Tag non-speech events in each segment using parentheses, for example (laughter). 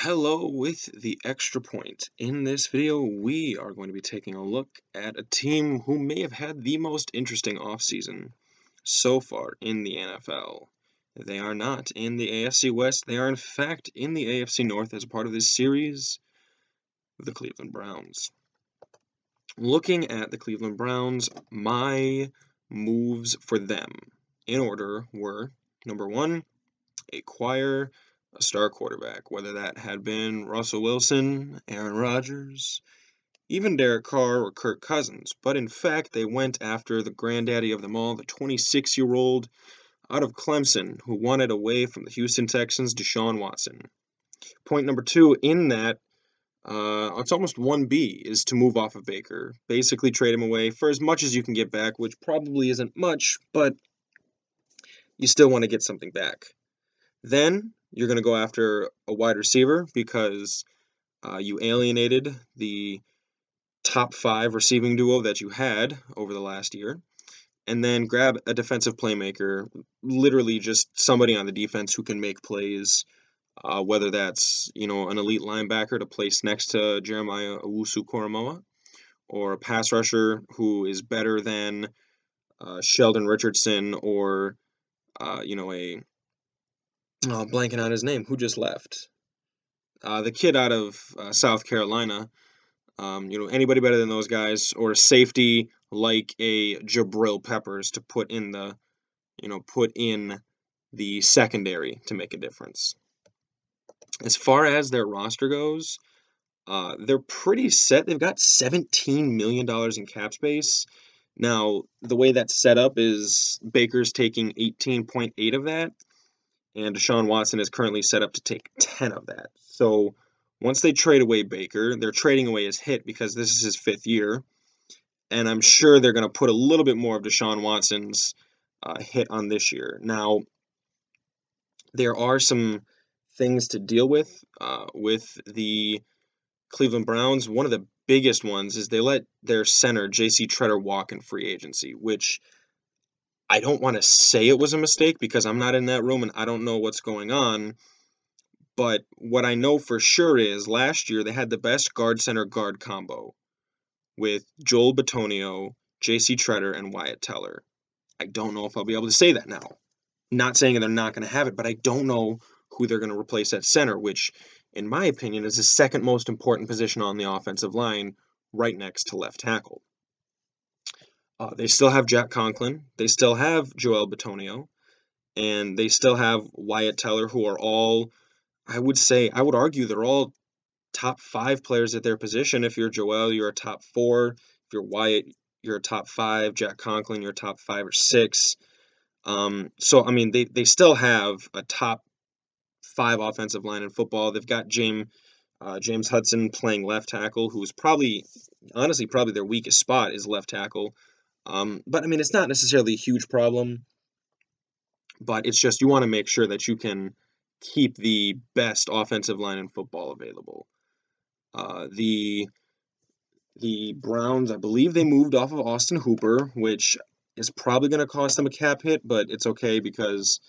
Hello with the extra point. In this video, we are going to be taking a look at a team who may have had the most interesting offseason so far in the NFL. They are not in the AFC West, they are in fact in the AFC North as part of this series, the Cleveland Browns. Looking at the Cleveland Browns, my moves for them in order were number one, acquire a star quarterback, whether that had been Russell Wilson, Aaron Rodgers, even Derek Carr or Kirk Cousins. But in fact, they went after the granddaddy of them all, the 26 year old out of Clemson, who wanted away from the Houston Texans, Deshaun Watson. Point number two in that, uh, it's almost 1B, is to move off of Baker. Basically, trade him away for as much as you can get back, which probably isn't much, but you still want to get something back. Then you're going to go after a wide receiver because uh, you alienated the top five receiving duo that you had over the last year. And then grab a defensive playmaker, literally just somebody on the defense who can make plays, uh, whether that's you know an elite linebacker to place next to Jeremiah Owusu Koramoah, or a pass rusher who is better than uh, Sheldon Richardson, or uh, you know a oh, blanking on his name, who just left. Uh, the kid out of uh, South Carolina. Um, you know, anybody better than those guys, or safety like a Jabrill Peppers to put in the, you know, put in the secondary to make a difference. As far as their roster goes, uh, they're pretty set. They've got $17 million in cap space. Now, the way that's set up is Baker's taking 18.8 of that, and Deshaun Watson is currently set up to take 10 of that. So once they trade away Baker, they're trading away his hit because this is his fifth year. And I'm sure they're going to put a little bit more of Deshaun Watson's uh, hit on this year. Now, there are some things to deal with uh, with the Cleveland Browns. One of the biggest ones is they let their center, J.C. Tretter, walk in free agency, which – I don't want to say it was a mistake because I'm not in that room and I don't know what's going on. But what I know for sure is last year they had the best guard center guard combo with Joel Bitonio, JC Tretter, and Wyatt Teller. I don't know if I'll be able to say that now. Not saying they're not going to have it, but I don't know who they're going to replace at center, which, in my opinion, is the second most important position on the offensive line, right next to left tackle. Uh, they still have Jack Conklin. They still have Joel Bitonio. And they still have Wyatt Teller, who are all, I would say, I would argue they're all top five players at their position. If you're Joel, you're a top four. If you're Wyatt, you're a top five. Jack Conklin, you're top five or six. Um, so, I mean, they, they still have a top five offensive line in football. They've got James. Uh, James Hudson playing left tackle, who's probably, honestly, probably their weakest spot is left tackle. Um, but I mean, it's not necessarily a huge problem, but it's just you want to make sure that you can keep the best offensive line in football available. Uh, the the Browns, I believe they moved off of Austin Hooper, which is probably going to cost them a cap hit, but it's okay because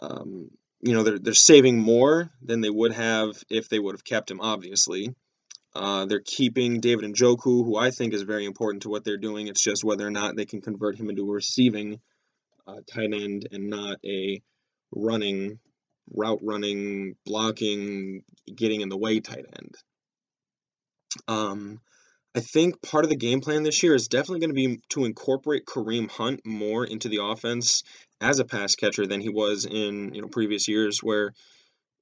um, you know they're they're saving more than they would have if they would have kept him, obviously. Uh, they're keeping David and Njoku, who I think is very important to what they're doing. It's just whether or not they can convert him into a receiving uh, tight end and not a running, route running, blocking, getting in the way tight end. Um, I think part of the game plan this year is definitely going to be to incorporate Kareem Hunt more into the offense as a pass catcher than he was in you know previous years, where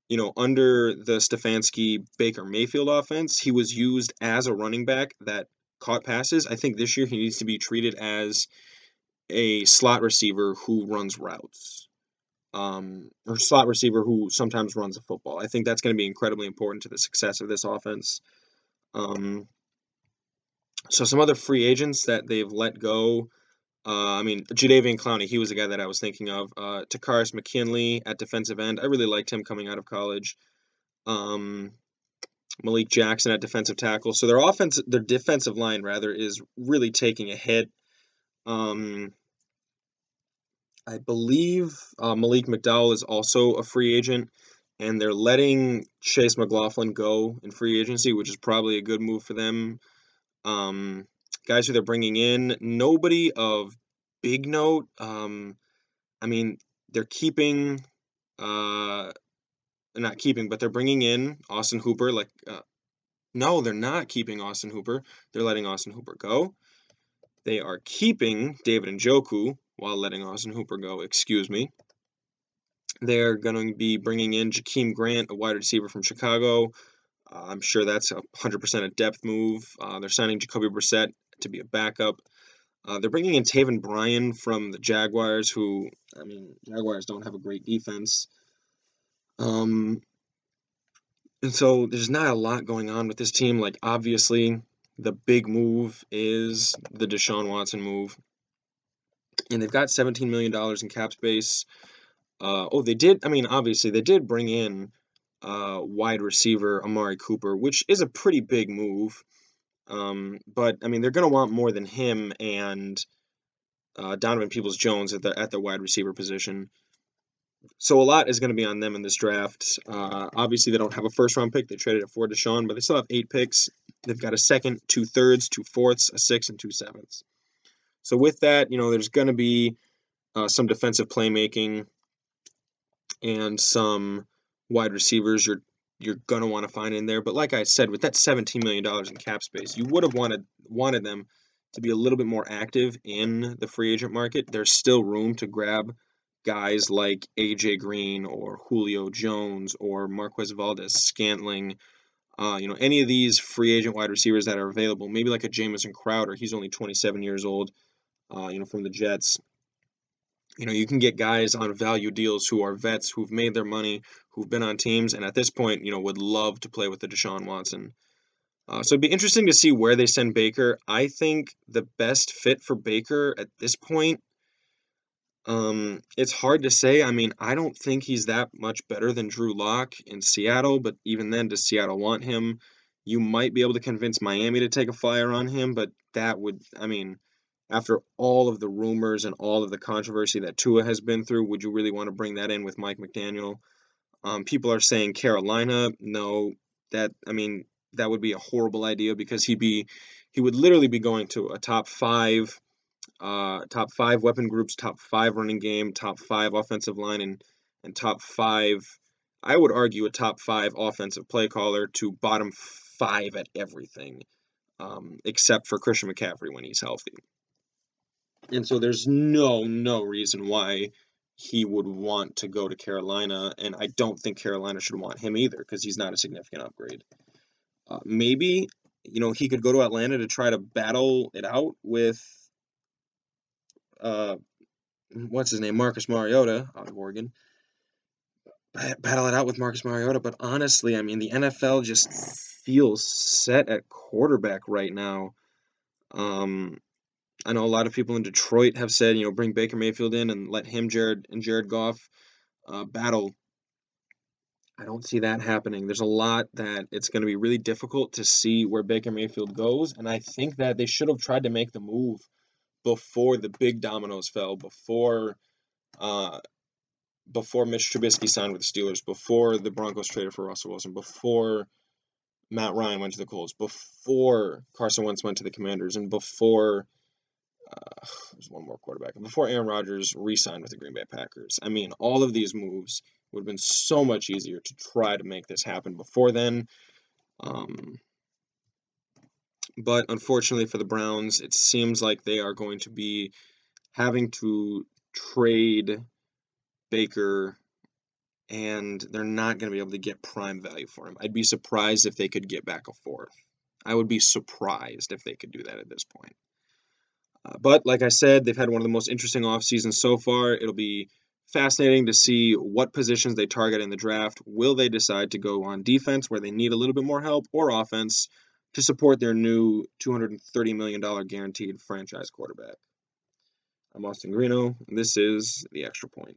you know, under the Stefanski Baker Mayfield offense, he was used as a running back that caught passes. I think this year he needs to be treated as a slot receiver who runs routes. Um, or slot receiver who sometimes runs a football. I think that's going to be incredibly important to the success of this offense. Um, so some other free agents that they've let go uh, I mean, Jadeveon Clowney, he was a guy that I was thinking of. Uh, Takkarist McKinley at defensive end. I really liked him coming out of college. Um, Malik Jackson at defensive tackle. So their offense, their defensive line rather, is really taking a hit. Um, I believe uh, Malik McDowell is also a free agent. and they're letting Chase McLaughlin go in free agency, which is probably a good move for them. Um, guys who they're bringing in, nobody of big note. Um, I mean, they're keeping, uh, not keeping, but they're bringing in Austin Hooper. Like, uh, no, they're not keeping Austin Hooper. They're letting Austin Hooper go. They are keeping David Njoku while letting Austin Hooper go. Excuse me. They're going to be bringing in Jakeem Grant, a wide receiver from Chicago. Uh, I'm sure that's a 100% a depth move. Uh, they're signing Jacoby Brissett to be a backup. Uh, they're bringing in Taven Bryan from the Jaguars, who, I mean, Jaguars don't have a great defense. Um, and so there's not a lot going on with this team. Like, obviously, the big move is the Deshaun Watson move. And they've got $17 million in cap space. Uh, oh, they did. I mean, obviously, they did bring in uh, wide receiver Amari Cooper, which is a pretty big move. Um, but I mean, they're going to want more than him and uh, Donovan Peoples Jones at the at the wide receiver position. So a lot is going to be on them in this draft. Uh, obviously, they don't have a first round pick. They traded it for Deshaun, but they still have eight picks. They've got a second, two thirds, two fourths, a six, and two sevenths. So with that, you know, there's going to be uh, some defensive playmaking and some wide receivers you're you're gonna want to find in there. But like I said, with that $17 million in cap space, you would have wanted wanted them to be a little bit more active in the free agent market. There's still room to grab guys like AJ Green or Julio Jones or Marquez Valdes Scantling. Uh, you know, any of these free agent wide receivers that are available, maybe like a Jamison Crowder, he's only 27 years old, uh, you know, from the Jets you know, you can get guys on value deals who are vets, who've made their money, who've been on teams, and at this point, you know, would love to play with the Deshaun Watson. Uh, so it'd be interesting to see where they send Baker. I think the best fit for Baker at this point, um, it's hard to say. I mean, I don't think he's that much better than Drew Lock in Seattle, but even then, does Seattle want him? You might be able to convince Miami to take a flyer on him, but that would, I mean, after all of the rumors and all of the controversy that Tua has been through, would you really want to bring that in with Mike McDaniel? Um, people are saying Carolina. No, that I mean that would be a horrible idea because he'd be he would literally be going to a top five, uh, top five weapon groups, top five running game, top five offensive line, and and top five. I would argue a top five offensive play caller to bottom five at everything, um, except for Christian McCaffrey when he's healthy. And so there's no no reason why he would want to go to Carolina, and I don't think Carolina should want him either because he's not a significant upgrade. Uh, maybe you know he could go to Atlanta to try to battle it out with uh, what's his name, Marcus Mariota out of Oregon. Battle it out with Marcus Mariota, but honestly, I mean the NFL just feels set at quarterback right now. Um, I know a lot of people in Detroit have said, you know, bring Baker Mayfield in and let him, Jared and Jared Goff uh, battle. I don't see that happening. There's a lot that it's going to be really difficult to see where Baker Mayfield goes, and I think that they should have tried to make the move before the big dominoes fell, before uh, before Mitch Trubisky signed with the Steelers, before the Broncos traded for Russell Wilson, before Matt Ryan went to the Colts, before Carson Wentz went to the Commanders, and before uh, (sighs) there's one more quarterback before Aaron Rodgers re-signed with the Green Bay Packers. I mean, all of these moves would have been so much easier to try to make this happen before then. Um, but unfortunately for the Browns, it seems like they are going to be having to trade Baker and they're not going to be able to get prime value for him. I'd be surprised if they could get back a fourth. I would be surprised if they could do that at this point. But like I said, they've had one of the most interesting off seasons so far. It'll be fascinating to see what positions they target in the draft. Will they decide to go on defense where they need a little bit more help or offense to support their new $230 million guaranteed franchise quarterback? I'm Austin Greeno, and this is The Extra Point.